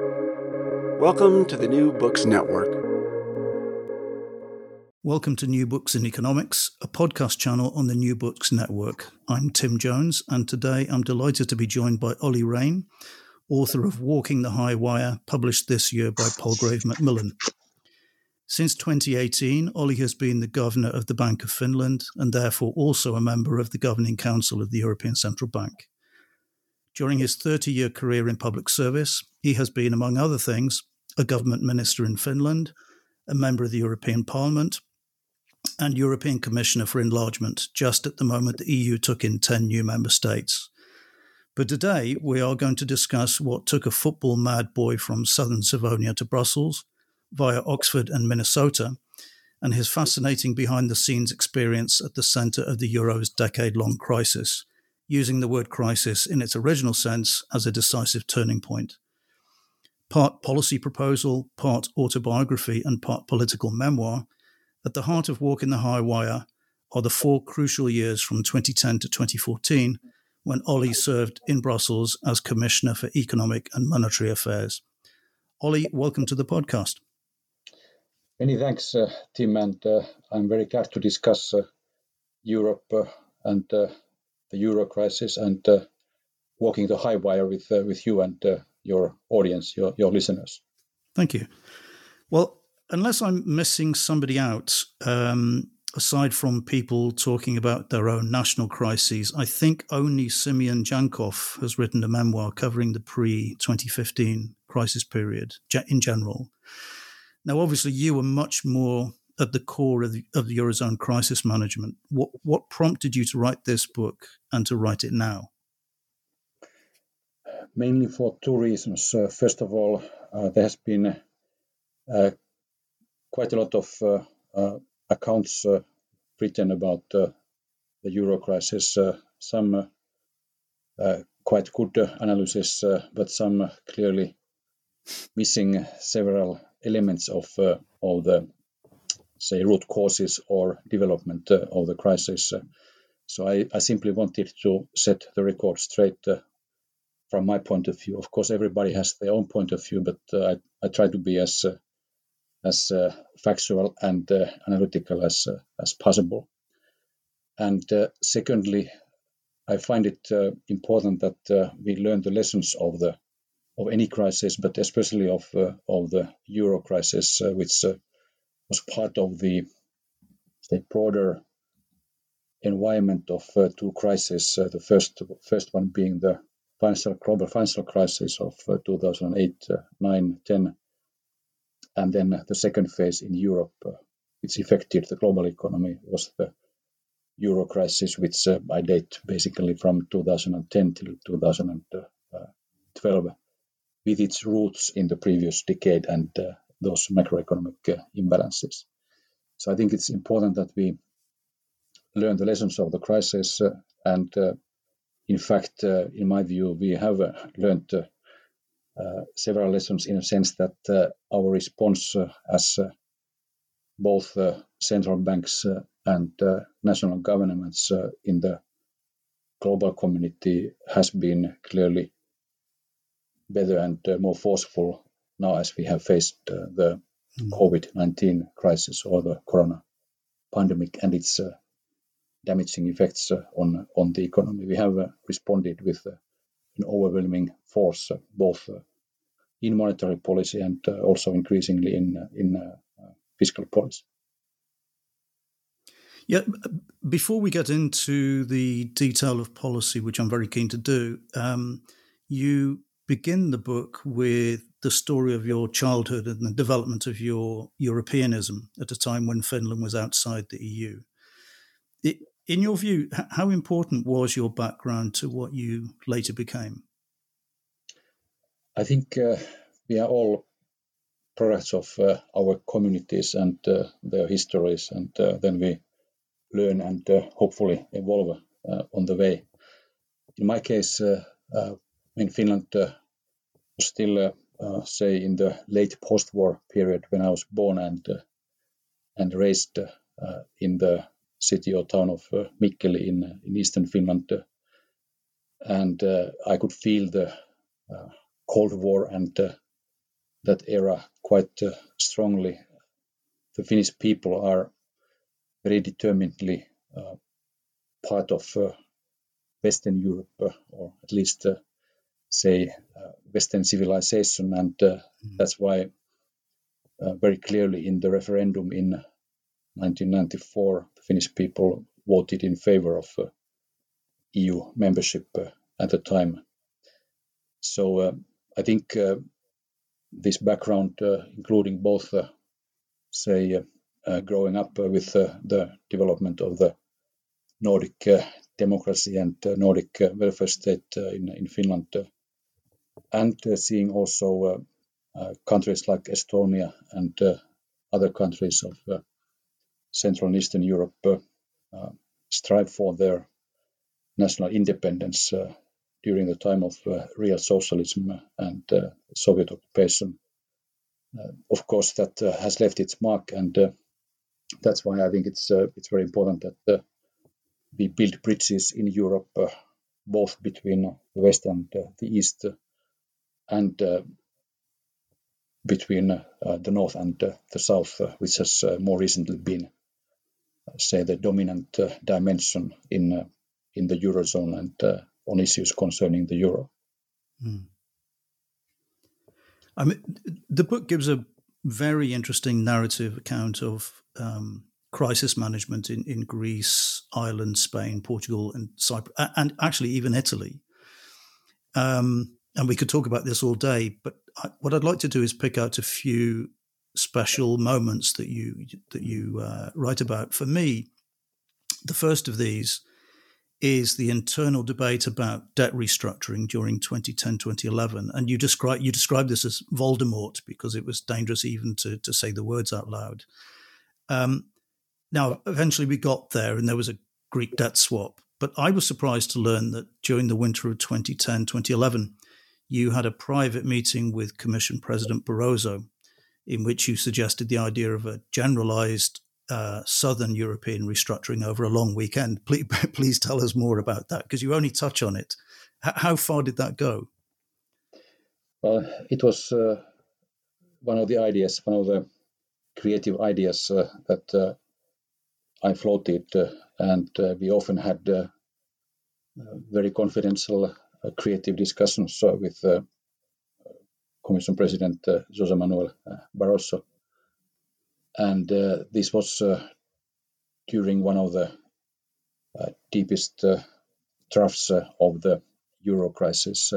Welcome to the New Books Network. Welcome to New Books in Economics, a podcast channel on the New Books Network. I'm Tim Jones, and today I'm delighted to be joined by Olli Rehn, author of Walking the High Wire, published this year by Palgrave Macmillan. Since 2018, Olli has been the governor of the Bank of Finland and therefore also a member of the Governing Council of the European Central Bank. During his 30 year career in public service, he has been, among other things, a government minister in Finland, a member of the European Parliament, and European Commissioner for Enlargement, just at the moment the EU took in 10 new member states. But today we are going to discuss what took a football mad boy from southern Savonia to Brussels via Oxford and Minnesota, and his fascinating behind the scenes experience at the center of the Euro's decade long crisis, using the word crisis in its original sense as a decisive turning point. Part policy proposal, part autobiography, and part political memoir, at the heart of Walking the High Wire are the four crucial years from 2010 to 2014 when Olli served in Brussels as Commissioner for Economic and Monetary Affairs. Olli, welcome to the podcast. Many thanks, uh, Tim, and uh, I'm very glad to discuss uh, Europe uh, and uh, the euro crisis and uh, walking the high wire with with you and your audience, your your listeners. Thank you. Well, unless I'm missing somebody out, um, aside from people talking about their own national crises, I think only Simeon Djankov has written a memoir covering the pre 2015 crisis period in general. Now, obviously, you were much more at the core of the, of the Eurozone crisis management. What, what prompted you to write this book and to write it now? Mainly for two reasons. Uh, first of all, uh, there has been uh, quite a lot of uh, uh, accounts uh, written about the euro crisis. some quite good analysis, but some clearly missing several elements of of the say root causes or development of the crisis. So I, I, simply wanted to set the record straight uh, from my point of view. Of course, everybody has their own point of view, but uh, I, I, try to be as uh, as uh, factual and uh, analytical as uh, as possible. And secondly, I find it important that we learn the lessons of the of any crisis, but especially of of the euro crisis, which was part of the say, broader environment of uh, two crises. Uh, the first first one being the financial global financial crisis of uh, 2008, 9, 10, and then the second phase in Europe, uh, which affected the global economy, was the euro crisis, which uh, I date basically from 2010 till 2012, with its roots in the previous decade and uh, those macroeconomic imbalances. So I think it's important that we learn the lessons of the crisis. Uh, and uh, in fact, uh, in my view, we have learned uh, several lessons in a sense that uh, our response uh, as both central banks and national governments in the global community has been clearly better and more forceful now as we have faced the mm. COVID 19 crisis or the corona pandemic and its uh, damaging effects uh, on, on the economy. We have uh, responded with an overwhelming force, uh, both uh, in monetary policy and uh, also increasingly in in fiscal policy. Yeah, before we get into the detail of policy, which I'm very keen to do, um, you begin the book with the story of your childhood and the development of your Europeanism at a time when Finland was outside the EU. It, in your view, how important was your background to what you later became? I think uh, we are all products of uh, our communities and uh, their histories, and uh, then we learn and uh, hopefully evolve uh, on the way. In my case, in Finland, still, say, in the late post-war period when I was born and and raised in the city or town of uh, Mikkeli in, uh, in eastern Finland. Uh, and I could feel the Cold War and that era quite uh, strongly. The Finnish people are very determinedly uh, part of uh, Western Europe, uh, or at least uh, say uh, Western civilization, and mm. that's why uh, very clearly in the referendum in 1994, the Finnish people voted in favor of EU membership at the time. So I think this background, uh, including both, uh, say, uh, growing up with the development of the Nordic democracy and Nordic welfare state in, in Finland, and uh, seeing also uh, uh, countries like Estonia and other countries of Central and Eastern Europe strive for their national independence during the time of uh, real socialism and uh, Soviet occupation. Uh, of course, that has left its mark, and that's why I think it's it's very important that we build bridges in Europe, both between the West and the East, and between uh, the north and uh, the south, uh, which has more recently been, say, the dominant dimension in in the eurozone and on issues concerning the euro. Mm. I mean, the book gives a very interesting narrative account of um, crisis management in, in Greece, Ireland, Spain, Portugal, and Cyprus, and actually even Italy. Um, and we could talk about this all day, but I, what I'd like to do is pick out a few special moments that you that you uh, write about. For me, the first of these is the internal debate about debt restructuring during 2010 2011 and you describe you describe this as voldemort because it was dangerous even to, to say the words out loud um, now eventually we got there and there was a greek debt swap but i was surprised to learn that during the winter of 2010 2011 you had a private meeting with commission president barroso in which you suggested the idea of a generalized uh, Southern European restructuring over a long weekend. Please, please tell us more about that because you only touch on it. H- how far did that go? Well, it was uh, one of the ideas, one of the creative ideas uh, that uh, I floated, uh, and we often had very confidential, creative discussions with Commission President Jose Manuel Barroso and uh, this was uh, during one of the uh, deepest troughs of the euro crisis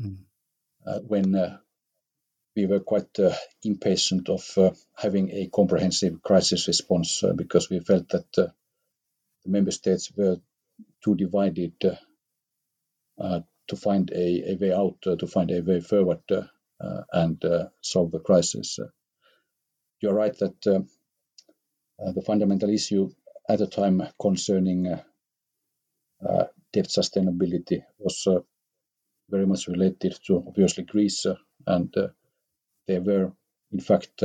mm. when we were quite uh, impatient of uh, having a comprehensive crisis response uh, because we felt that the member states were too divided to find a, a, way out, uh, to find a way forward uh, uh, and solve the crisis. You're right that uh, uh, the fundamental issue at the time concerning uh, debt sustainability was very much related to obviously Greece, and there were in fact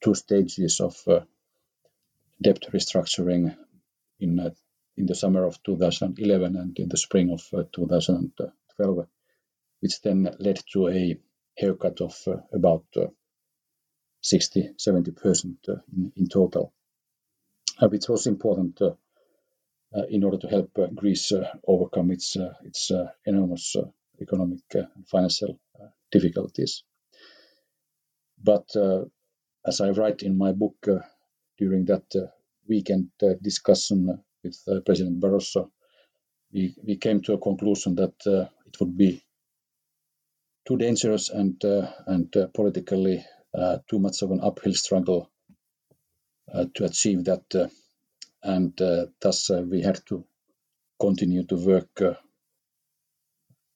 two stages of debt restructuring in in the summer of 2011 and in the spring of uh, 2012, which then led to a haircut of uh, about uh, 60 70% uh, in, in total, uh, which was important uh, in order to help Greece overcome its, its enormous economic and financial difficulties. But as I write in my book, during that weekend discussion with President Barroso, we, we came to a conclusion that uh, it would be too dangerous and uh, and uh, politically uh, too much of an uphill struggle uh, to achieve that, uh, and thus we had to continue to work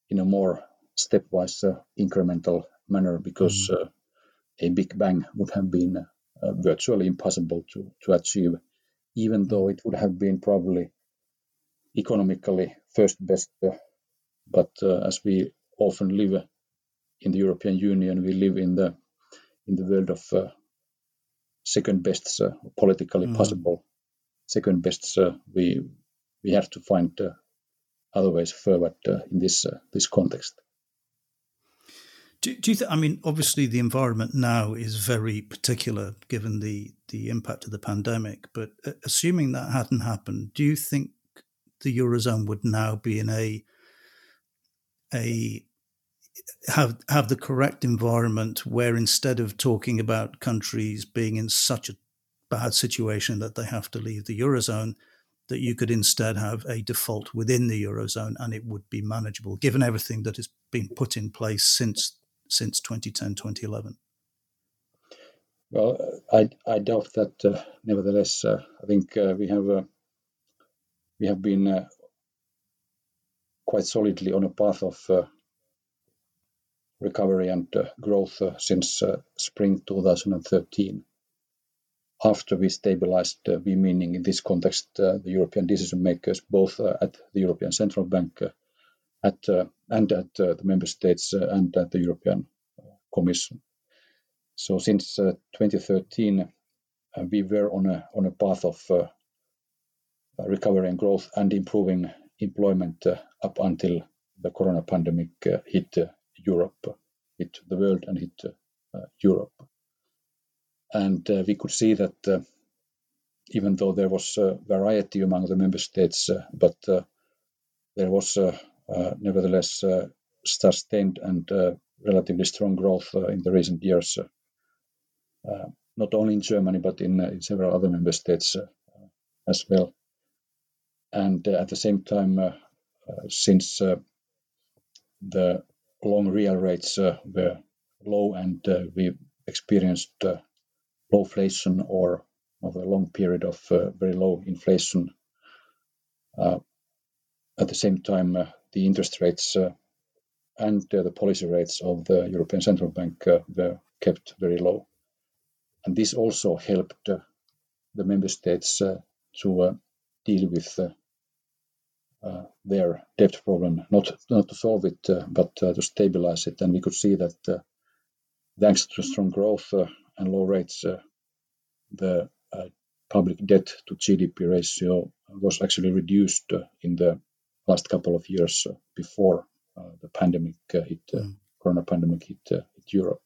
in a more stepwise incremental manner because mm. a big bang would have been virtually impossible to, to achieve, even though it would have been probably economically first best. but as we often live in the European Union, we live in the in the world of uh, second bests, uh, politically mm. possible second bests, uh, we we have to find other ways forward in this this context. Do, do you think? I mean, obviously, the environment now is very particular given the the impact of the pandemic. But assuming that hadn't happened, do you think the eurozone would now be in a a have have the correct environment where instead of talking about countries being in such a bad situation that they have to leave the eurozone, that you could instead have a default within the eurozone and it would be manageable, given everything that has been put in place since since 2010, 2011. Well, I, I doubt that. Uh, nevertheless, uh, I think uh, we have uh, we have been uh, quite solidly on a path of uh, recovery and growth since spring 2013 after we stabilized, we meaning in this context, the European decision makers, both at the European Central Bank at, uh, and at uh, the member states uh, and at the European Commission. So since 2013, we were on a on a path of recovery and growth and improving employment up until the corona pandemic hit Europe, hit the world and hit Europe. And uh, we could see that uh, even though there was variety among the member states, uh, but there was Uh, nevertheless uh, sustained and uh, relatively strong growth in the recent years, not only in Germany but in, in several other member states as well. And at the same time, since the long real rates were low and we experienced lowflation or a long period of uh, very low inflation. Uh, at the same time, uh, the interest rates and the policy rates of the European Central Bank were kept very low. And this also helped the member states to deal with uh, their debt problem, not not to solve it, uh, but uh, to stabilize it. And we could see that thanks to strong growth and low rates, uh, the uh, public debt to GDP ratio was actually reduced uh, in the last couple of years uh, before uh, the pandemic uh, hit, mm. corona pandemic hit, hit Europe.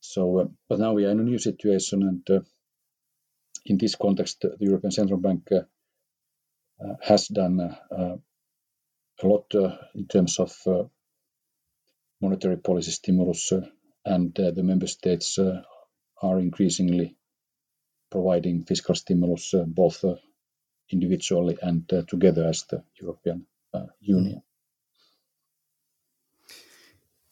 So, but now we are in a new situation, and in this context, the European Central Bank has done a lot in terms of monetary policy stimulus and uh, the member states uh, are increasingly providing fiscal stimulus uh, both individually and together as the European Union.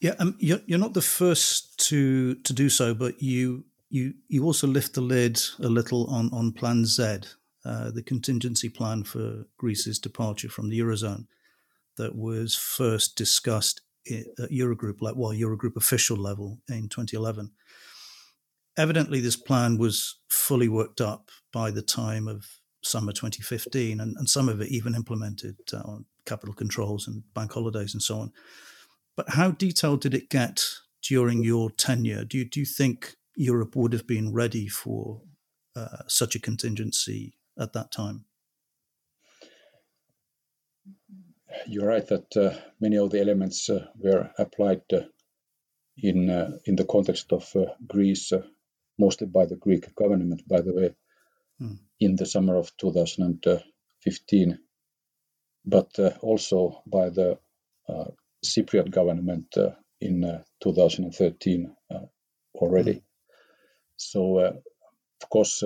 Yeah, um, you're, you're not the first to to do so, but you you you also lift the lid a little on on Plan Z, uh, the contingency plan for Greece's departure from the eurozone, that was first discussed at Eurogroup, like well, Eurogroup official level in 2011. Evidently, this plan was fully worked up by the time of summer 2015, and, and some of it even implemented uh, on capital controls and bank holidays and so on. But how detailed did it get during your tenure? Do you, do you think Europe would have been ready for uh, such a contingency at that time? you're right that uh, many of the elements uh, were applied uh, in in the context of Greece, mostly by the Greek government, by the way, mm. in the summer of 2015, but also by the Cypriot government in 2013 already. Mm. So, of course,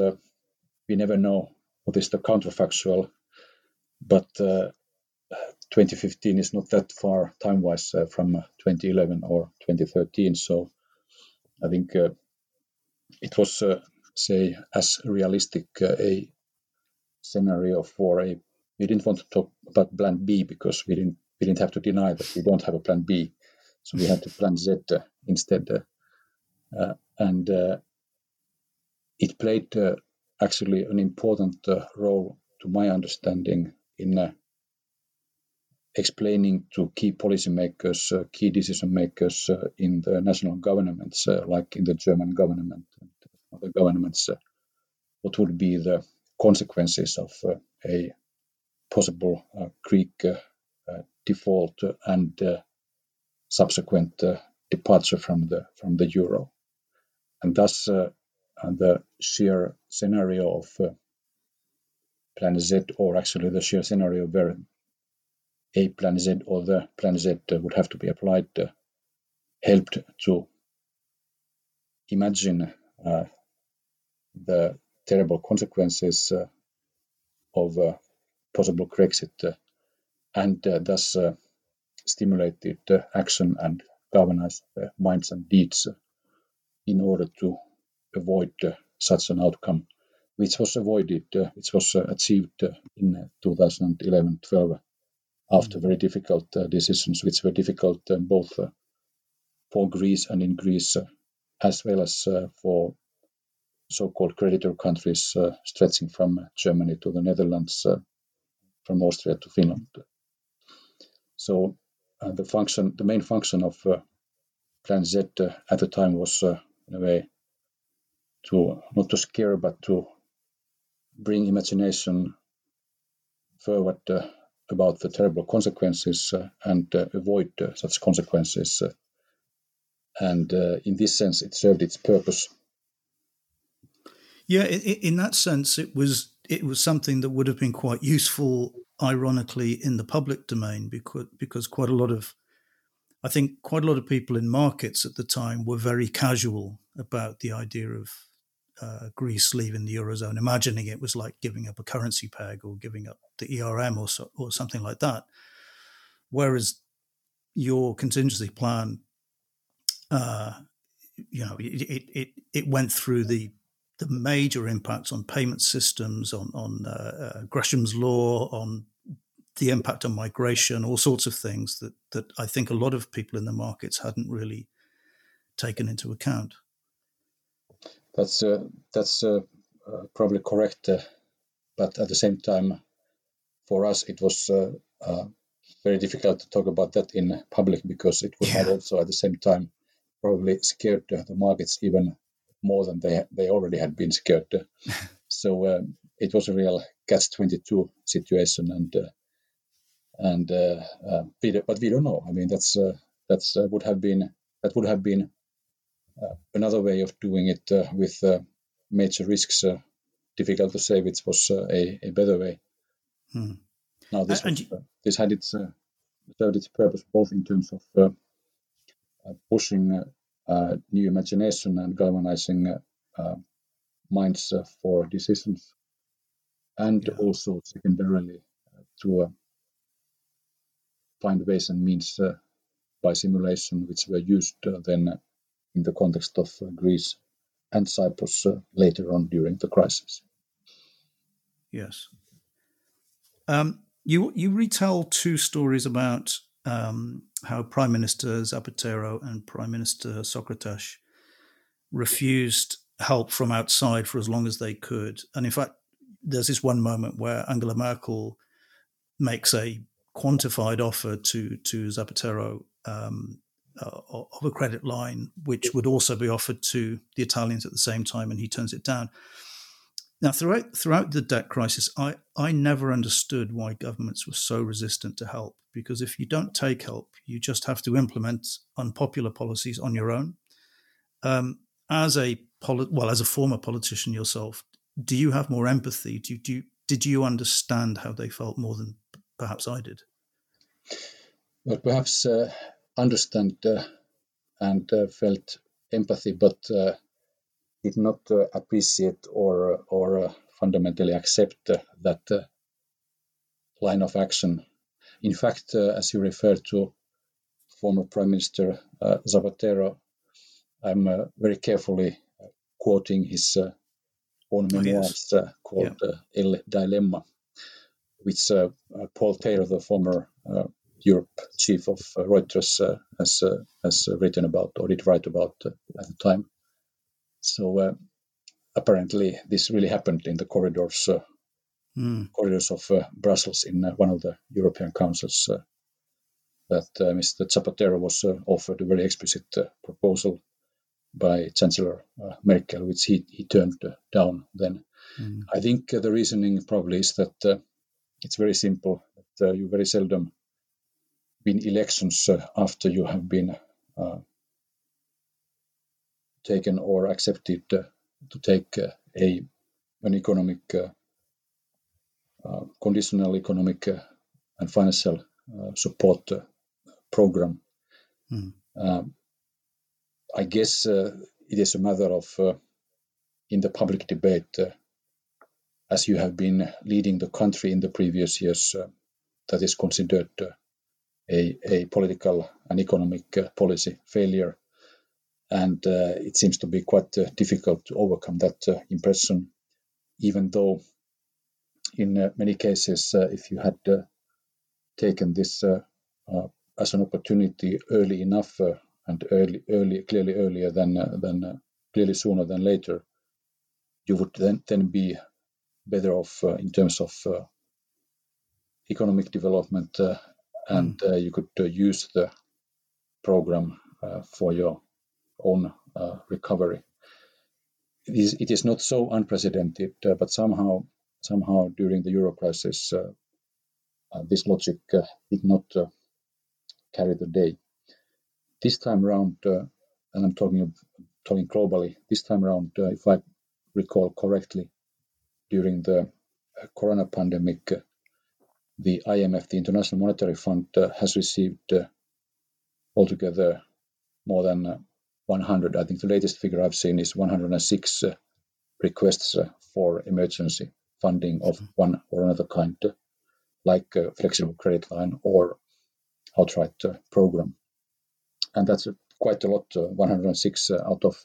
we never know what is the counterfactual, but 2015 is not that far time-wise uh, from uh, 2011 or 2013. So I think uh, it was, uh, say, as realistic uh, a scenario for a. We didn't want to talk about Plan B because we didn't we didn't have to deny that we don't have a Plan B, so we had to Plan Z uh, instead, and it played actually an important role, to my understanding, in explaining to key policymakers, uh, key decision makers uh, in the national governments, uh, like in the German government other governments, uh, what would be the consequences of uh, a possible uh, Greek default and subsequent departure from the from the euro, and thus and the sheer scenario of Plan Z, or actually the sheer scenario where a Plan Z or the Plan Z would have to be applied, helped to imagine uh, the terrible consequences uh, of uh, possible Grexit uh, and uh, thus uh, stimulated action and galvanized minds and deeds in order to avoid such an outcome, which was avoided, which was achieved in 2011-12 after mm. very difficult decisions, which were difficult both for Greece and in Greece as well as uh, for so-called creditor countries uh, stretching from Germany to the Netherlands, uh, from Austria to Finland. So the function, the main function of Plan Z at the time was, in a way, to not to scare but to bring imagination forward uh, about the terrible consequences uh, and uh, avoid such consequences and uh, in this sense, it served its purpose. Yeah, in that sense, it was it was something that would have been quite useful, ironically, in the public domain because because quite a lot of, I think, quite a lot of people in markets at the time were very casual about the idea of uh, Greece leaving the eurozone, imagining it was like giving up a currency peg or giving up the ERM or so, or something like that. Whereas your contingency plan uh, you know, it, it, it went through the the major impacts on payment systems, on on uh, uh, Gresham's law, on the impact on migration, all sorts of things that that I think a lot of people in the markets hadn't really taken into account. That's uh, that's uh, uh, probably correct, uh, but at the same time, for us it was very difficult to talk about that in public because it would yeah. have also at the same time probably scared the markets even more than they they already had been scared. so um, it was a real catch twenty two situation, and uh, and uh, uh, we, but we don't know. I mean, that's uh, that's uh, would have been that would have been uh, another way of doing it with major risks. difficult to say which was a, a better way. Hmm. Now this was, this had its served its purpose both in terms of uh, pushing uh, Uh, new imagination and galvanizing uh, uh minds uh, for decisions, and yeah. also secondarily to find ways and means by simulation which were used then in the context of Greece and Cyprus later on during the crisis. Yes. Um, you you retell two stories about um, how Prime Minister Zapatero and Prime Minister Socrates refused help from outside for as long as they could. And in fact, there's this one moment where Angela Merkel makes a quantified offer to to Zapatero um, uh, of a credit line, which would also be offered to the Italians at the same time, and he turns it down. Now, throughout throughout the debt crisis, I, I never understood why governments were so resistant to help. Because if you don't take help, you just have to implement unpopular policies on your own. Um, as a poli- well, as a former politician yourself, do you have more empathy? Do do did you understand how they felt more than perhaps I did? Well, perhaps uh, understand uh, and uh, felt empathy, but uh, did not uh, appreciate or uh, or uh, fundamentally accept uh, that uh, line of action. In fact, uh, as you referred to former Prime Minister Zapatero, I'm very carefully quoting his own memoirs oh, yes. called yeah. El dilema, which Paul Taylor, the former Europe chief of Reuters, has has written about or did write about at the time. So uh, apparently, this really happened in the corridors uh, mm. corridors of uh, Brussels in uh, one of the European councils. Uh, that uh, Mr. Zapatero was offered a very explicit proposal by Chancellor Merkel, which he, he turned down. Then, mm. I think the reasoning probably is that it's very simple. That you very seldom win elections after you have been taken or accepted to take uh, a an economic uh, uh, conditional economic and financial support program. Mm. I guess it is a matter of in the public debate, as you have been leading the country in the previous years, that is considered a, a political and economic uh, policy failure. And uh, it seems to be quite uh, difficult to overcome that impression, even though in many cases, if you had taken this as an opportunity early enough and early, early, clearly earlier than than clearly sooner than later, you would then then be better off uh, in terms of uh, economic development uh, and mm. uh, you could uh, use the program uh, for your own uh, recovery. It is, it is not so unprecedented, uh, but somehow somehow during the euro crisis, uh, this logic did not carry the day. This time around, and I'm talking talking globally. This time around, uh, if I recall correctly, during the corona pandemic, the IMF, the International Monetary Fund, uh, has received uh, altogether more than uh, 100. I think the latest figure I've seen is 106 uh, requests uh, for emergency funding of mm-hmm. one or another kind, uh, like a flexible credit line or outright program. And that's quite a lot, 106 out of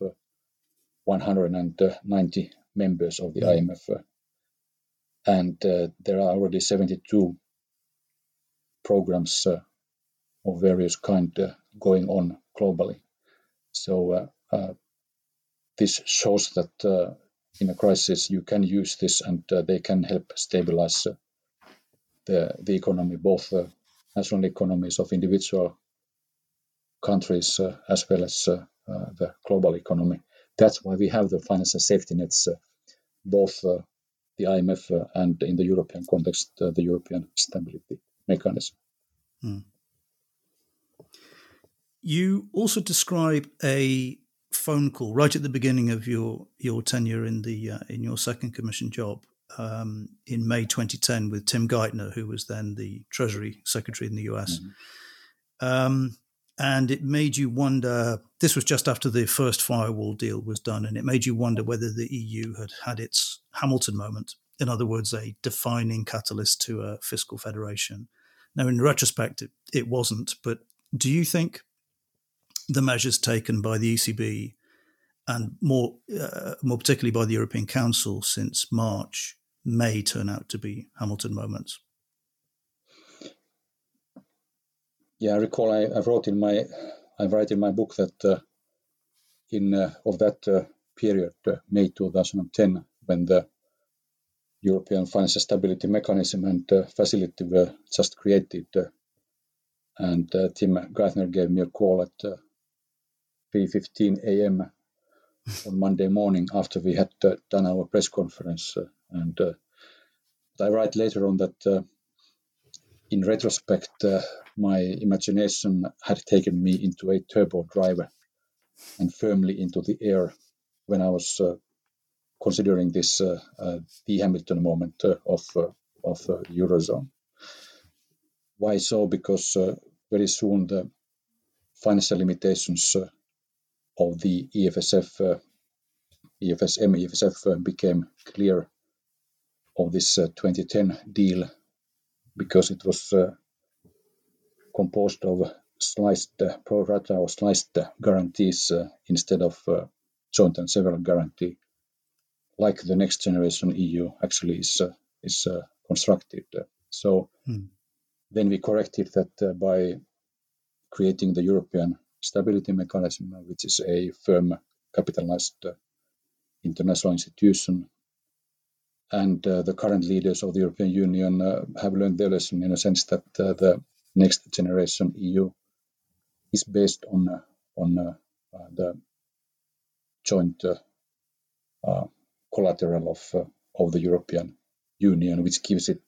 190 members of the mm-hmm. IMF. And uh, there are already 72 programs uh, of various kind uh, going on globally. So uh, this shows that in a crisis you can use this and they can help stabilize the the economy, both national economies of individual countries uh, as well as uh, uh, the global economy. That's why we have the financial safety nets, both the IMF and in the European context, the European Stability Mechanism. Mm. You also describe a phone call right at the beginning of your your tenure in the uh, in your second commission job um, in May 2010 with Tim Geithner, who was then the Treasury Secretary in the US. Mm-hmm. Um, and it made you wonder. This was just after the first firewall deal was done, and it made you wonder whether the EU had had its Hamilton moment. In other words, a defining catalyst to a fiscal federation. Now, in retrospect, it, it wasn't. But do you think the measures taken by the ECB and more, uh, more particularly by the European Council since March may turn out to be Hamilton moments? Yeah, I recall I, I wrote in my I write in my book that uh, in uh, of that uh, period, uh, May 2010, when the European Financial Stability Mechanism and uh, facility were just created. And Tim Geithner gave me a call at 3:15 a.m. on Monday morning after we had done our press conference. and I write later on that in retrospect, uh, my imagination had taken me into a turbo driver and firmly into the air when I was uh, considering this uh, uh, the Hamilton moment uh, of of eurozone. Why so? Because very soon the financial limitations of the EFSF, EFSM, EFSF became clear of this 2010 deal because it was composed of sliced pro rata or sliced guarantees instead of joint and several guarantee like the next generation EU actually is uh, is uh, constructed. So mm. then we corrected that uh, by creating the European Stability Mechanism, which is a firm capitalized international institution. And uh, the current leaders of the European Union uh, have learned their lesson in a sense that uh, the next generation EU is based on uh, on uh, uh, the joint collateral of of the European Union, which gives it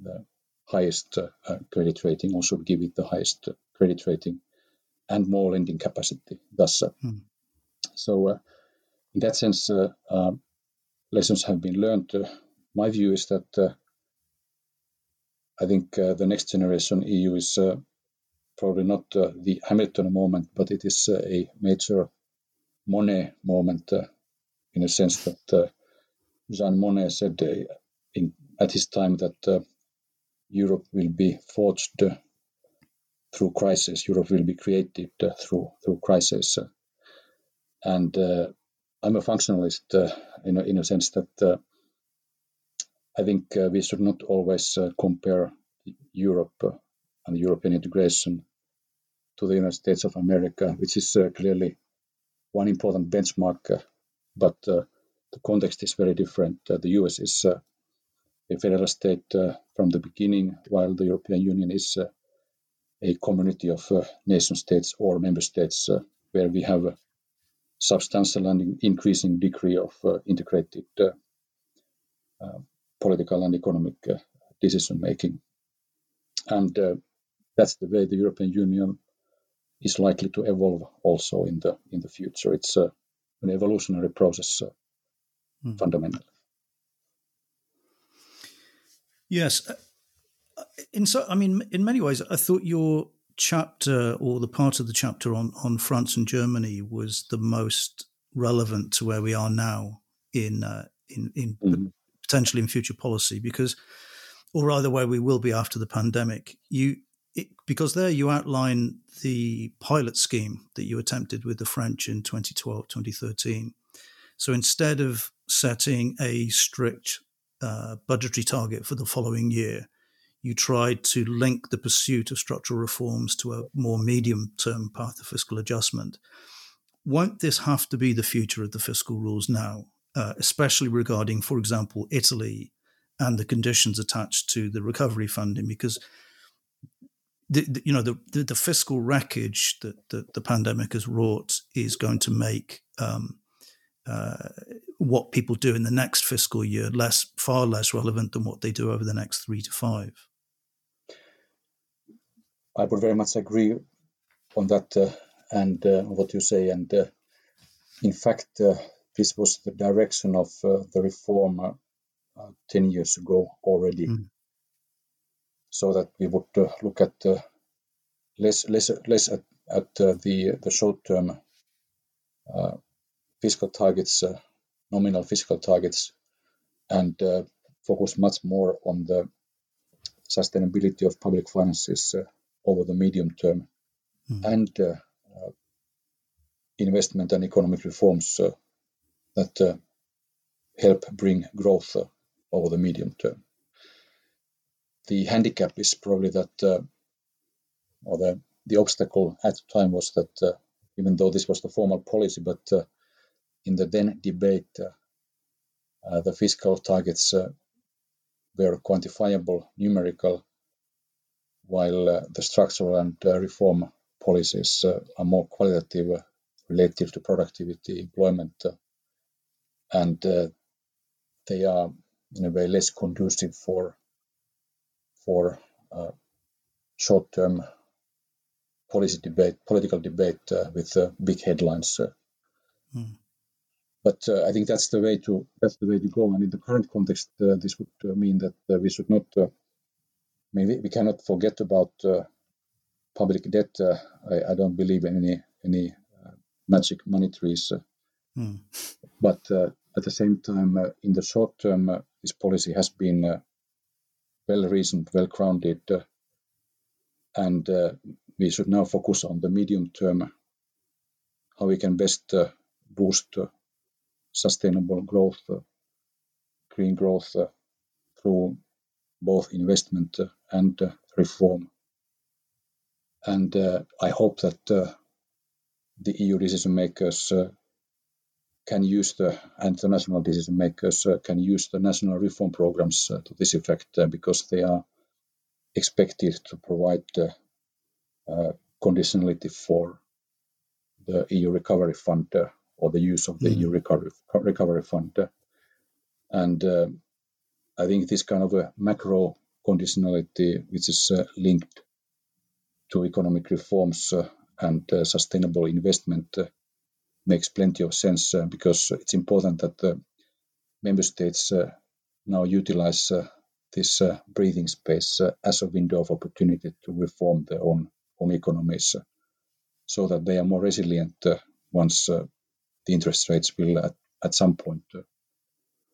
the highest uh, credit rating, also give it the highest credit rating and more lending capacity. Thus, uh, hmm. So, uh, in that sense, uh, uh lessons have been learned. Uh, my view is that I think the next generation EU is probably not the Hamilton moment, but it is a major Monnet moment in a sense that Jean Monnet said in, at his time that Europe will be forged through crisis. Europe will be created uh, through through crisis. And uh, I'm a functionalist uh, in, a, in a sense that uh, I think uh, we should not always uh, compare Europe and European integration to the United States of America, which is clearly one important benchmark, but the context is very different. the US is a federal state from the beginning, while the European Union is a community of uh, nation states or member states uh, where we have a substantial and increasing degree of uh, integrated political and economic decision making. And that's the way the European Union is likely to evolve also in the in the future. It's uh, an evolutionary process uh, mm. fundamentally. Yes, in so, I mean, in many ways, I thought your chapter or the part of the chapter on on France and Germany was the most relevant to where we are now in uh, in in mm-hmm. potentially in future policy because, or rather, where we will be after the pandemic. You it, because there you outline the pilot scheme that you attempted with the French in 2012 2013. So instead of setting a strict uh, budgetary target for the following year, you tried to link the pursuit of structural reforms to a more medium term path of fiscal adjustment. Won't this have to be the future of the fiscal rules now, uh, especially regarding, for example, Italy and the conditions attached to the recovery funding? Because the, the, you know the, the, the fiscal wreckage that, that the pandemic has wrought is going to make um, uh, what people do in the next fiscal year less far less relevant than what they do over the next three to five. I would very much agree on that uh, and uh, what you say. And uh, in fact, uh, this was the direction of uh, the reform uh, 10 years ago already. Mm. So that we would look at less, less, less at, at the, the short term fiscal targets, nominal fiscal targets, and focus much more on the sustainability of public finances over the medium term mm. and uh, uh, investment and economic reforms uh, that help bring growth over the medium term. The handicap is probably that, or the, the obstacle at the time was that even though this was the formal policy, but in the then debate, uh, the fiscal targets uh, were quantifiable, numerical, while uh, the structural and uh, reform policies uh, are more qualitative, relative to productivity, employment, and they are in a way less conducive for for short-term policy debate, political debate uh, with uh, big headlines. Uh. Mm. But I think that's the way to that's the way to go. And in the current context, this would mean that we should not mean, we cannot forget about uh, public debt. Uh, I, I, don't believe in any any uh, magic money trees, mm. but uh, at the same time, uh, in the short term, this policy has been well reasoned, well grounded, and we should now focus on the medium term, how we can best boost sustainable growth, green growth through both investment and uh, reform. And uh, I hope that uh, the EU decision makers can use the international decision makers can use the national reform programs to this effect because they are expected to provide conditionality for the EU recovery fund or the use of the mm. EU recovery, recovery fund. And uh, I think this kind of a macro conditionality, which is uh, linked to economic reforms uh, and uh, sustainable investment, uh, makes plenty of sense uh, because it's important that the member states uh, now utilize this breathing space as a window of opportunity to reform their own own economies, so that they are more resilient once the interest rates will at, at some point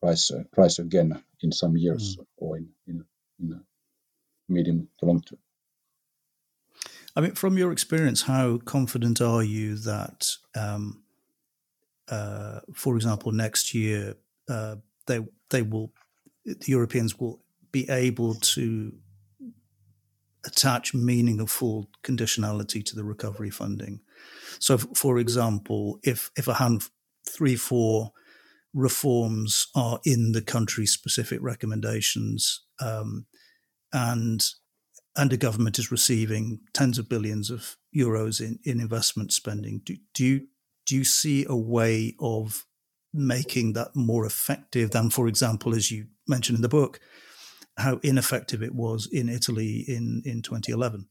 rise rise again in some years mm. or in in, in a medium to long term. I mean, from your experience, how confident are you that, um, uh, for example, next year uh, they they will the Europeans will be able to attach meaningful conditionality to the recovery funding. So, for example, if if a hand three four reforms are in the country specific recommendations, um, and and a government is receiving tens of billions of euros in, in investment spending. Do, do you do you see a way of making that more effective than, for example, as you mentioned in the book, how ineffective it was in Italy in, in 2011?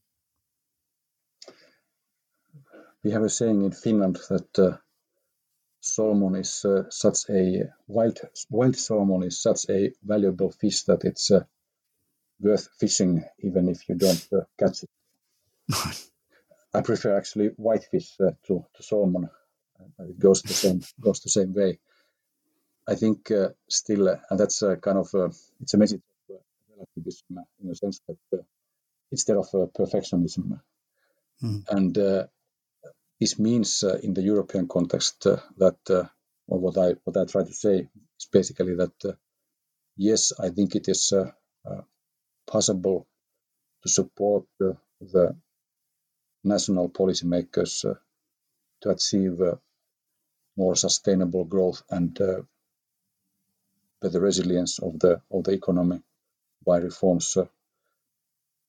We have a saying in Finland that uh, salmon is uh, such a wild wild salmon is such a valuable fish that it's uh, worth fishing even if you don't uh, catch it. I prefer actually whitefish uh, to, to salmon. It goes the same goes the same way. I think uh, still, uh, and that's a kind of it's a message of relativism in a sense that instead of perfectionism, mm. and this means uh, in the European context uh, that uh, or what I what I try to say is basically that yes, I think it is possible to support uh, the national policymakers uh, to achieve uh, more sustainable growth and better resilience of the of the economy by reforms.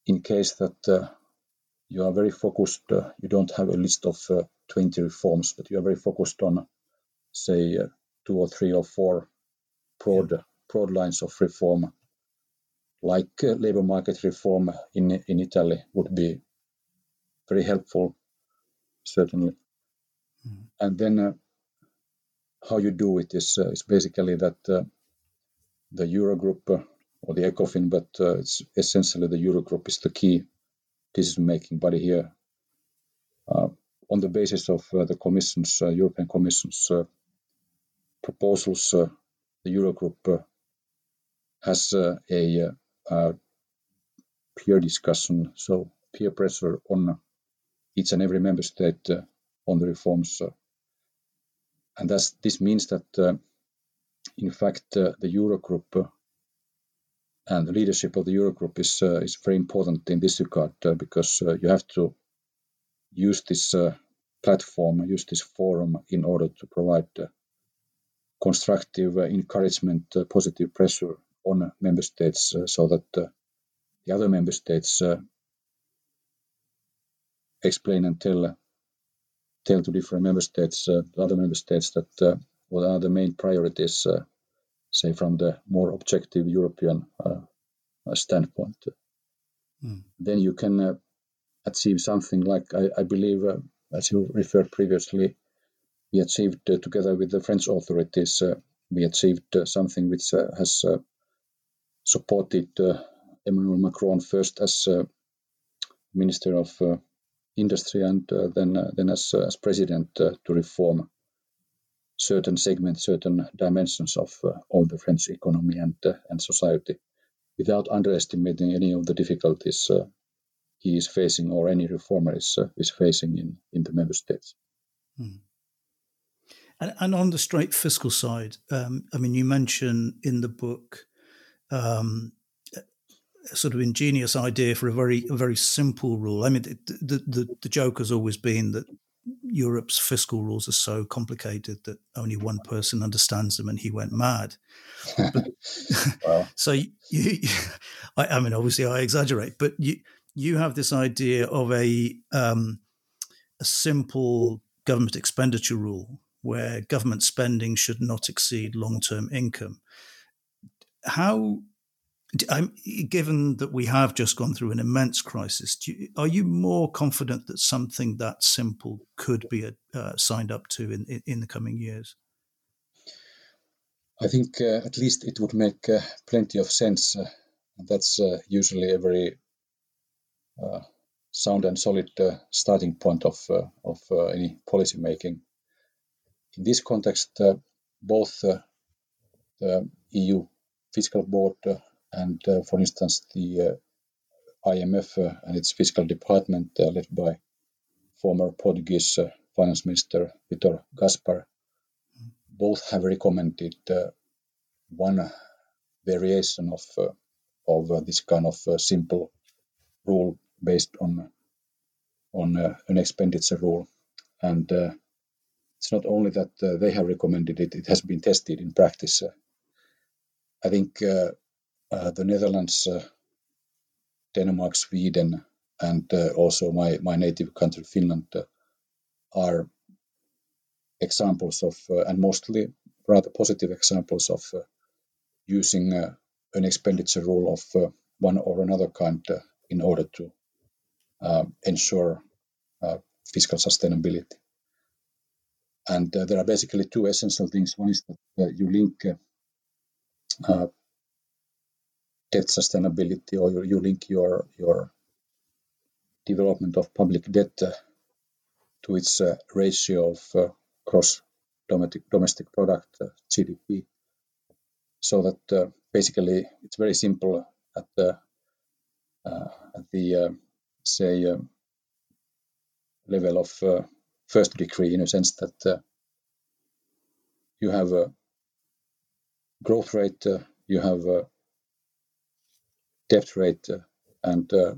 in case that you are very focused, you don't have a list of 20 reforms, but you are very focused on, say, two or three or four broad broad lines of reform like uh, labor market reform in in Italy would be very helpful, certainly. Mm. And then uh, how you do it is uh, is basically that uh, the Eurogroup uh, or the ECOFIN, but uh, it's essentially the Eurogroup is the key decision-making body here. on the basis of the Commission's European Commission's proposals, the Eurogroup has a uh, peer discussion, so peer pressure on each and every member state uh, on the reforms. Uh, and this means that, uh, in fact, uh, the Eurogroup and the leadership of the Eurogroup is, uh, is very important in this regard uh, because uh, you have to use this platform, use this forum in order to provide constructive encouragement, positive pressure on member states uh, so that uh, the other member states uh, explain and tell tell to different member states, the other member states that what are the main priorities, say from the more objective European standpoint. Mm. Then you can achieve something like I, I believe, as you referred previously, we achieved uh, together with the French authorities, uh, we achieved uh, something which has supported uh, Emmanuel Macron first as uh, Minister of uh, Industry and then then as as President to reform certain segments, certain dimensions of of the French economy and and society, without underestimating any of the difficulties he is facing or any reformer is, uh, is facing in, in the member states. Hmm. And, and, on the straight fiscal side, um, I mean, you mention in the book um, sort of ingenious idea for a very a very simple rule. I mean, the, the the joke has always been that Europe's fiscal rules are so complicated that only one person understands them, and he went mad. But, so you, you I, I, mean, obviously, I exaggerate, but you you have this idea of a um, a simple government expenditure rule where government spending should not exceed long term income how I'm, given that we have just gone through an immense crisis, you, are you more confident that something that simple could be uh, signed up to in, in, in, the coming years? I think uh, at least it would make uh, plenty of sense. Uh, that's uh, usually a very uh, sound and solid starting point of of any policy making. In this context, both the EU fiscal board and uh, for instance, the uh, IMF uh, and its fiscal department, led by former Portuguese finance minister Vitor Gaspar, both have recommended one variation of of this kind of simple rule based on on uh, an expenditure rule. And uh, it's not only that uh, they have recommended it, it has been tested in practice. I think the Netherlands, uh, Denmark, Sweden, and uh, also my, my native country, Finland, are examples of, and mostly rather positive examples of using an expenditure rule of one or another kind in order to ensure fiscal sustainability. And uh, there are basically two essential things. One is that uh, you link uh, debt sustainability or you, you link your your development of public debt uh, to its uh, ratio of uh, gross domestic domestic product uh, GDP, so that uh, basically it's very simple at the uh, at the say level of first degree in a sense that you have a growth rate, you have a debt rate uh, and uh,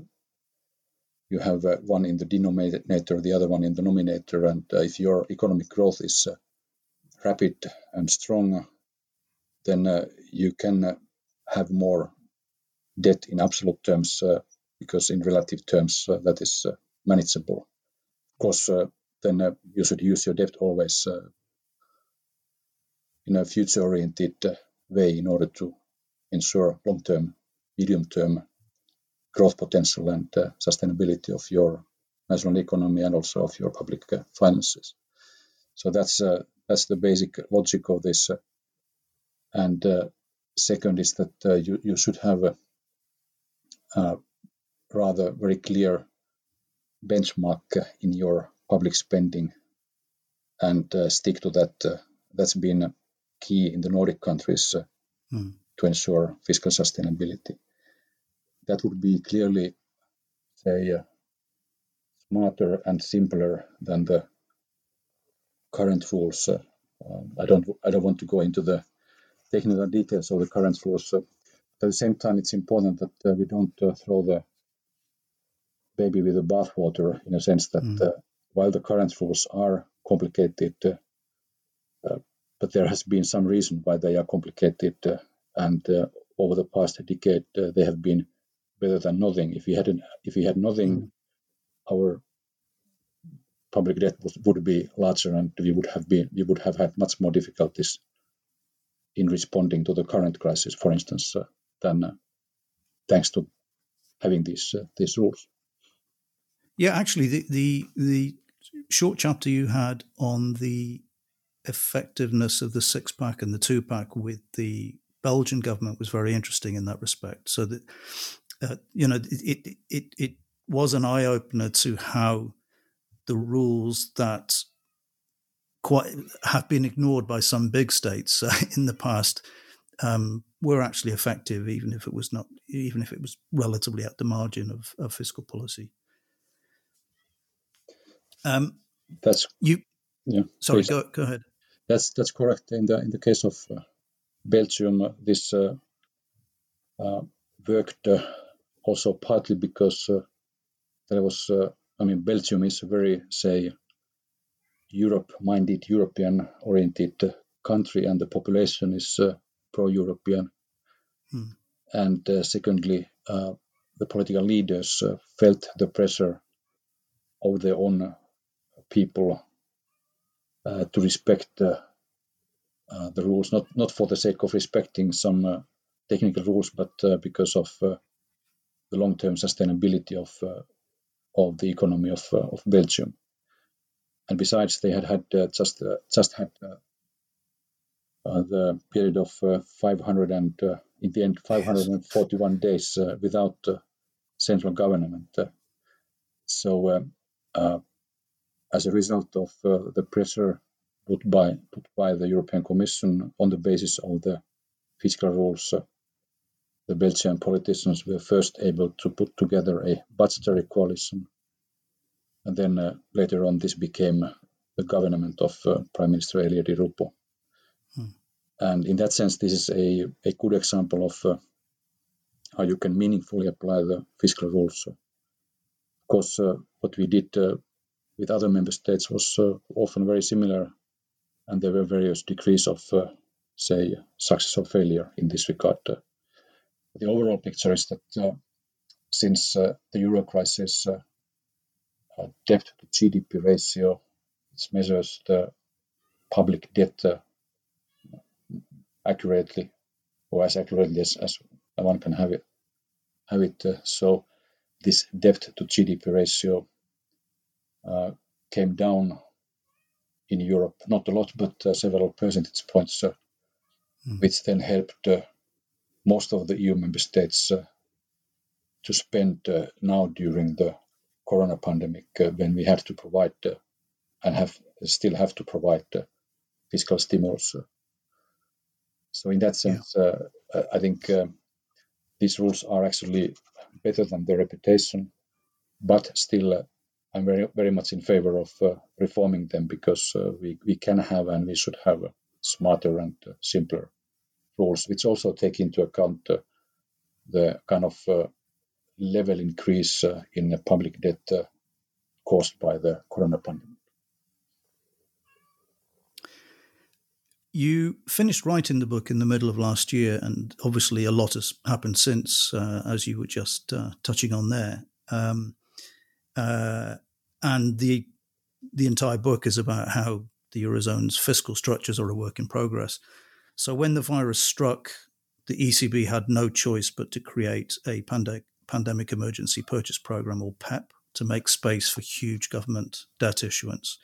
you have uh, one in the denominator, the other one in the nominator. And uh, if your economic growth is uh, rapid and strong, then uh, you can have more debt in absolute terms because in relative terms that is manageable. Of course, then you should use your debt always in a future-oriented way in order to ensure long-term medium-term growth potential and uh, sustainability of your national economy and also of your public uh, finances. So that's uh, that's the basic logic of this. and second is that you you should have a, a rather very clear benchmark in your public spending and uh, stick to that. Uh, that's been key in the Nordic countries uh, mm. to ensure fiscal sustainability that would be clearly, say, uh, smarter and simpler than the current rules. Uh, um, I don't I don't want to go into the technical details of the current rules. Uh, at the same time, it's important that uh, we don't uh, throw the baby with the bathwater in a sense that mm. while the current rules are complicated, but there has been some reason why they are complicated, and over the past decade they have been better than nothing. If we had if we had nothing, mm. our public debt was, would be larger, and we would have been we would have had much more difficulties in responding to the current crisis, for instance, uh, than uh, thanks to having these uh, these rules. Yeah, actually, the, the the short chapter you had on the effectiveness of the six pack and the two pack with the Belgian government was very interesting in that respect. So that uh, you know, it, it, it, was an eye opener to how the rules that quite have been ignored by some big states uh, in the past um, were actually effective, even if it was not, even if it was relatively at the margin of, of fiscal policy. Um, that's you. Yeah. Sorry, go, go ahead. That's that's correct. In the in the case of uh, Belgium, this uh, uh worked uh, also partly because uh, there was, uh, I mean, Belgium is a very, say, Europe-minded, European-oriented country, and the population is uh, pro-European. Hmm. And secondly, the political leaders felt the pressure of their own people uh, to respect uh, uh, the rules, not not for the sake of respecting some technical rules, but because of the long-term sustainability of uh, of the economy of uh, of Belgium. And besides, they had had uh, just just had the period of 500 and in the end 541 days without central government. so um, as a result of uh, the pressure put by put by the European Commission on the basis of the fiscal rules, uh, the Belgian politicians were first able to put together a budgetary coalition, and then uh, later on this became the government of uh, Prime Minister Elio Di Rupo. Hmm. And in that sense, this is a, a good example of uh, how you can meaningfully apply the fiscal rules. Of course, uh, what we did with other member states was uh, often very similar, and there were various degrees of, uh, say, success or failure in this regard. Uh, the overall picture is that since the euro crisis, debt to GDP ratio, it measures the public debt accurately or as accurately as, as one can have it. Have it. Uh, so this debt to GDP ratio uh, came down in Europe, not a lot, but uh, several percentage points, mm. which then helped most of the EU member states to spend now during the corona pandemic when we had to provide and have still have to provide fiscal stimulus. So in that sense, yeah. uh, I think um, these rules are actually better than their reputation, but still uh, I'm very very much in favor of uh, reforming them because uh, we we can have and we should have a smarter and uh, simpler rules, which also take into account uh, the kind of uh, level increase uh, in the public debt caused by the corona pandemic. You finished writing the book in the middle of last year, and obviously a lot has happened since, as you were just touching on there. Um, uh, and the the entire book is about how the eurozone's fiscal structures are a work in progress. So when the virus struck, the ECB had no choice but to create a pandemic pandemic emergency purchase program or PEP to make space for huge government debt issuance.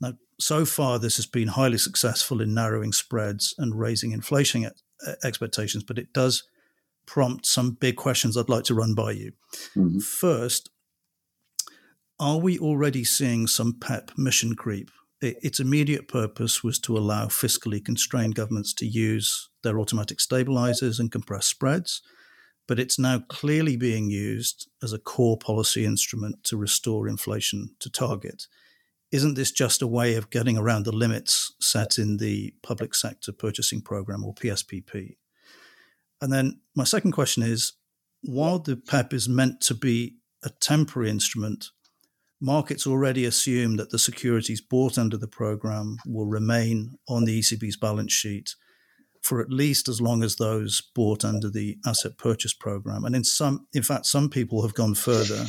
Now, so far, this has been highly successful in narrowing spreads and raising inflation expectations, but it does prompt some big questions I'd like to run by you. Mm-hmm. First, are we already seeing some PEP mission creep? Its immediate purpose was to allow fiscally constrained governments to use their automatic stabilizers and compress spreads, but it's now clearly being used as a core policy instrument to restore inflation to target. Isn't this just a way of getting around the limits set in the Public Sector Purchasing Program or PSPP? And then my second question is while the PEP is meant to be a temporary instrument, markets already assume that the securities bought under the program will remain on the ECB's balance sheet for at least as long as those bought under the asset purchase program. And in some, in fact, some people have gone further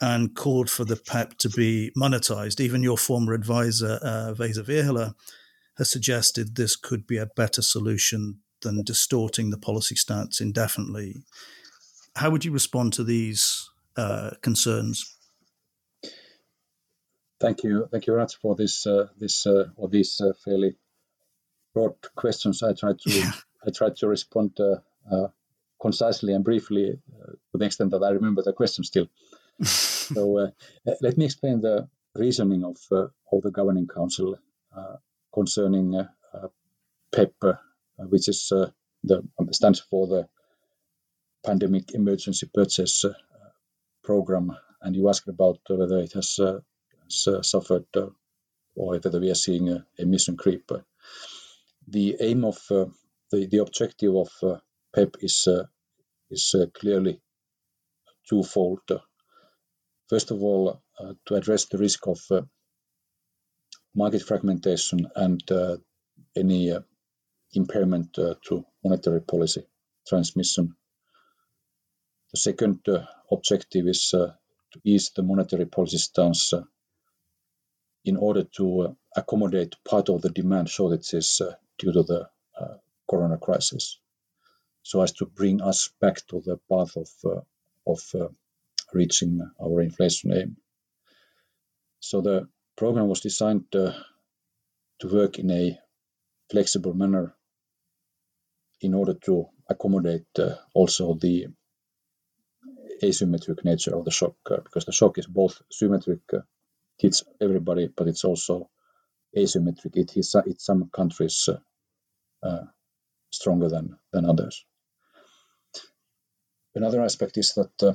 and called for the PEP to be monetized. Even your former advisor, uh, Vesa has suggested this could be a better solution than distorting the policy stance indefinitely. How would you respond to these uh, concerns? Thank you. Thank you very much for this uh, this uh, or these uh, fairly broad questions. I tried to yeah. I tried to respond uh, uh, concisely and briefly uh, to the extent that I remember the question still. so let me explain the reasoning of of the governing council concerning PEP, which is the stands for the Pandemic Emergency Purchase Program. And you asked about whether it has suffered uh, or whether we are seeing a, a mission creep. the aim of uh, the, objective of uh, PEP is uh, is uh, clearly twofold. First of all, uh, to address the risk of market fragmentation and any impairment to monetary policy transmission. The second objective is to ease the monetary policy stance in order to uh, accommodate part of the demand shortages uh, due to the uh, corona crisis. so as to bring us back to the path of, of reaching our inflation aim. So the program was designed to work in a flexible manner in order to accommodate also the asymmetric nature of the shock, because the shock is both symmetric, hits everybody, but it's also asymmetric. It hits, some countries uh, uh, stronger than, than others. Another aspect is that uh,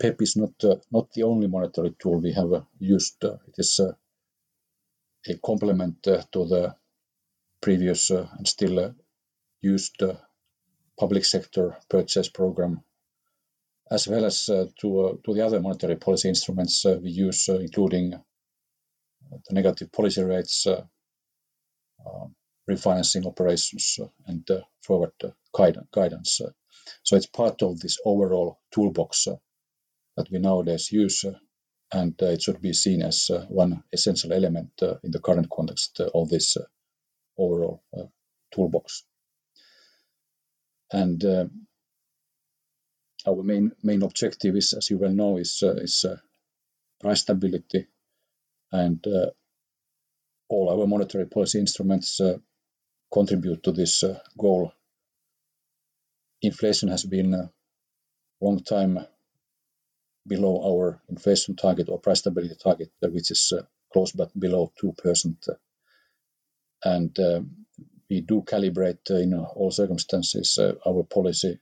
PEP is not uh, not the only monetary tool we have uh, used. Uh, it is a complement to the previous and still used public sector purchase program, as well as uh, to uh, to the other monetary policy instruments uh, we use, including the negative policy rates, um, refinancing operations, and forward guidance. So it's part of this overall toolbox uh, that we nowadays use, uh, and uh, it should be seen as one essential element in the current context of this overall toolbox. And our main main objective is, as you well know, is uh, is uh, price stability, and uh, all our monetary policy instruments contribute to this goal inflation has been a long time below our inflation target or price stability target, uh, which is uh, close but below 2%. And uh, we do calibrate in all circumstances our policy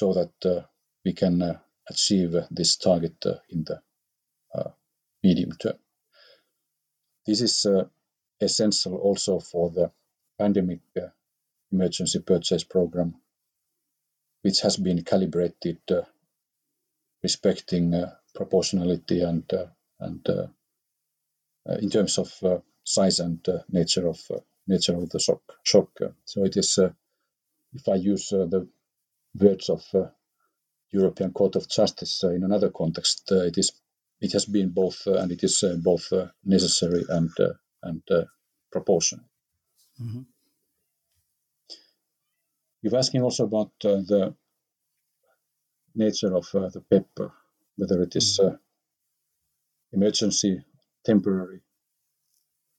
so that uh, we can uh, achieve this target uh, in the medium term. This is essential also for the pandemic emergency purchase program, which has been calibrated uh, respecting uh, proportionality and uh, and in terms of size and nature of nature of the shock. shock. So it is, if I use the words of European Court of Justice in another context, it is it has been both and it is both necessary and and proportionate. Mm-hmm. You're asking also about uh, the nature of uh, the paper, whether it is mm. uh, emergency, temporary,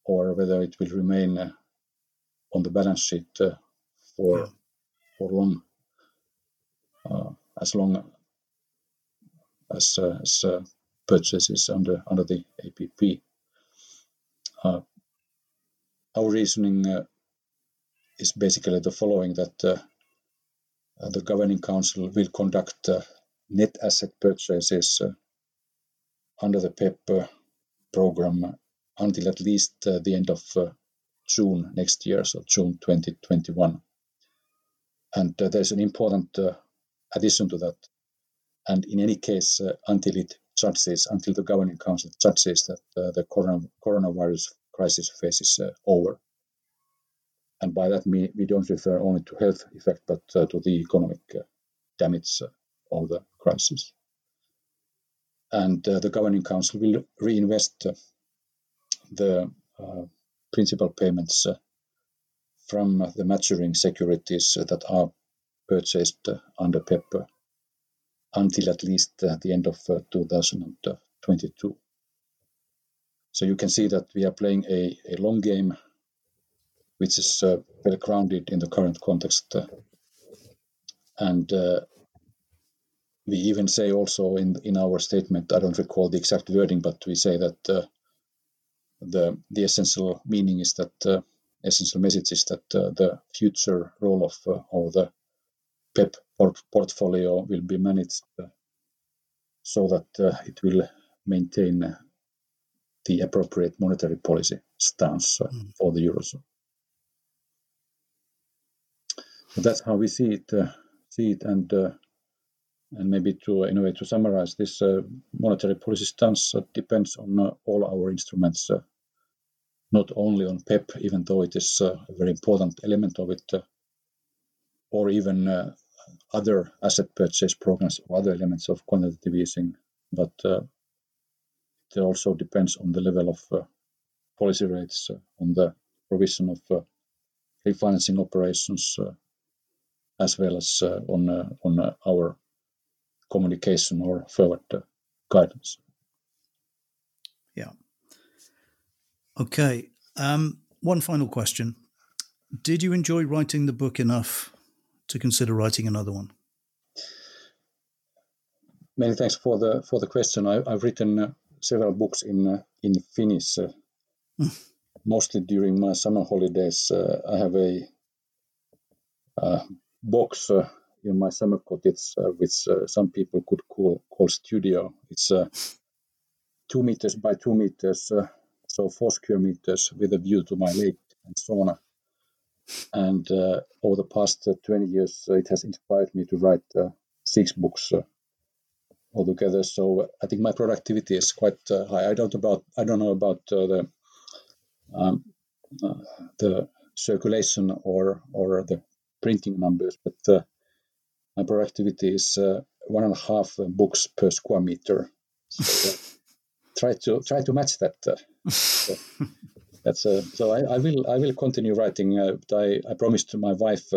or whether it will remain uh, on the balance sheet uh, for yeah. for long, uh, Uh, as long as, uh, as uh, purchases under under the APP. our reasoning is basically the following: that uh, the Governing Council will conduct uh, net asset purchases uh, under the PEP program until at least the end of June next year, so June 2021. And there's an important addition to that. And in any case, uh, until it judges, until the Governing Council judges that uh, the coronavirus crisis phase is uh, over. And by that, we, we don't refer only to health effect, but uh, to the economic uh, damage uh, of the crisis. And the Governing Council will reinvest the principal payments from the maturing securities that are purchased under PEP until at least the end of 2022. So you can see that we are playing a, long game which is uh, well grounded in the current context. Uh, and uh, we even say also in our statement, I don't recall the exact wording, but we say that uh, the the essential meaning is that uh, essential message is that uh, the future role of of the PEP portfolio will be managed uh, so that uh, it will maintain uh, the appropriate monetary policy stance mm. for the eurozone that's how we see it. Uh, see it, and uh, and maybe to in a way to summarize this uh, monetary policy stance depends on all our instruments, not only on PEP, even though it is a very important element of it, or even other asset purchase programs or other elements of quantitative easing, but uh, it also depends on the level of uh, policy rates, uh, on the provision of refinancing operations, as well as on on our communication or forward guidance. Yeah. Okay. Um, one final question. Did you enjoy writing the book enough to consider writing another one? Many thanks for the for the question. I, have written uh, several books in uh, in Finnish, uh, mostly during my summer holidays. Uh, I have a uh, box uh, in my summer cottage, which some people could call call studio. It's two meters by two meters, so four square meters with a view to my lake and sauna. And over the past 20 years, it has inspired me to write six books altogether. So I think my productivity is quite uh, high. I don't about I don't know about uh, the um, uh, the circulation or or the printing numbers, but uh, my productivity is uh, one and a half books per square meter. So, try to try to match that. So that's uh, so I, I, will I will continue writing. but I I promised to my wife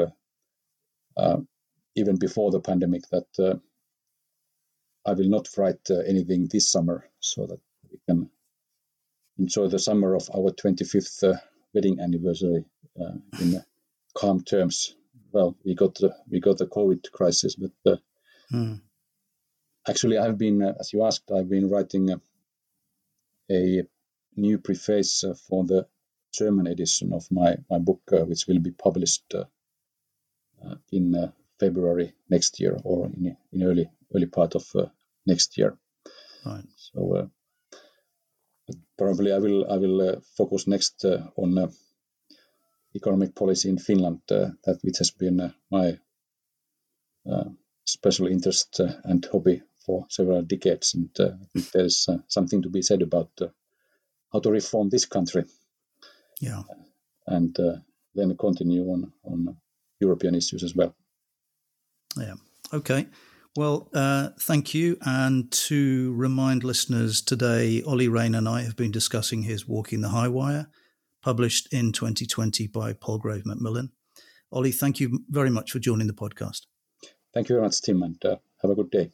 even before the pandemic that I will not write uh, anything this summer so that we can enjoy the summer of our 25th uh, wedding anniversary uh, in calm terms. Well, we got the, we got the COVID crisis, but mm. actually, I've been, as you asked, I've been writing a new preface uh, for the German edition of my my book, uh, which will be published uh, in February next year or in, in early early part of uh, next year. Right. So uh, probably I will I will uh, focus next on economic policy in Finland, that which has been my special interest and hobby for several decades, and there's something to be said about how to reform this country. Yeah, and then continue on on European issues as well. Yeah. Okay. Well, uh, thank you. And to remind listeners, today Olli Rehn and I have been discussing his Walking the High Wire, published in 2020 by Palgrave Macmillan. Olli, thank you very much for joining the podcast. Thank you very much, Tim, and uh, have a good day.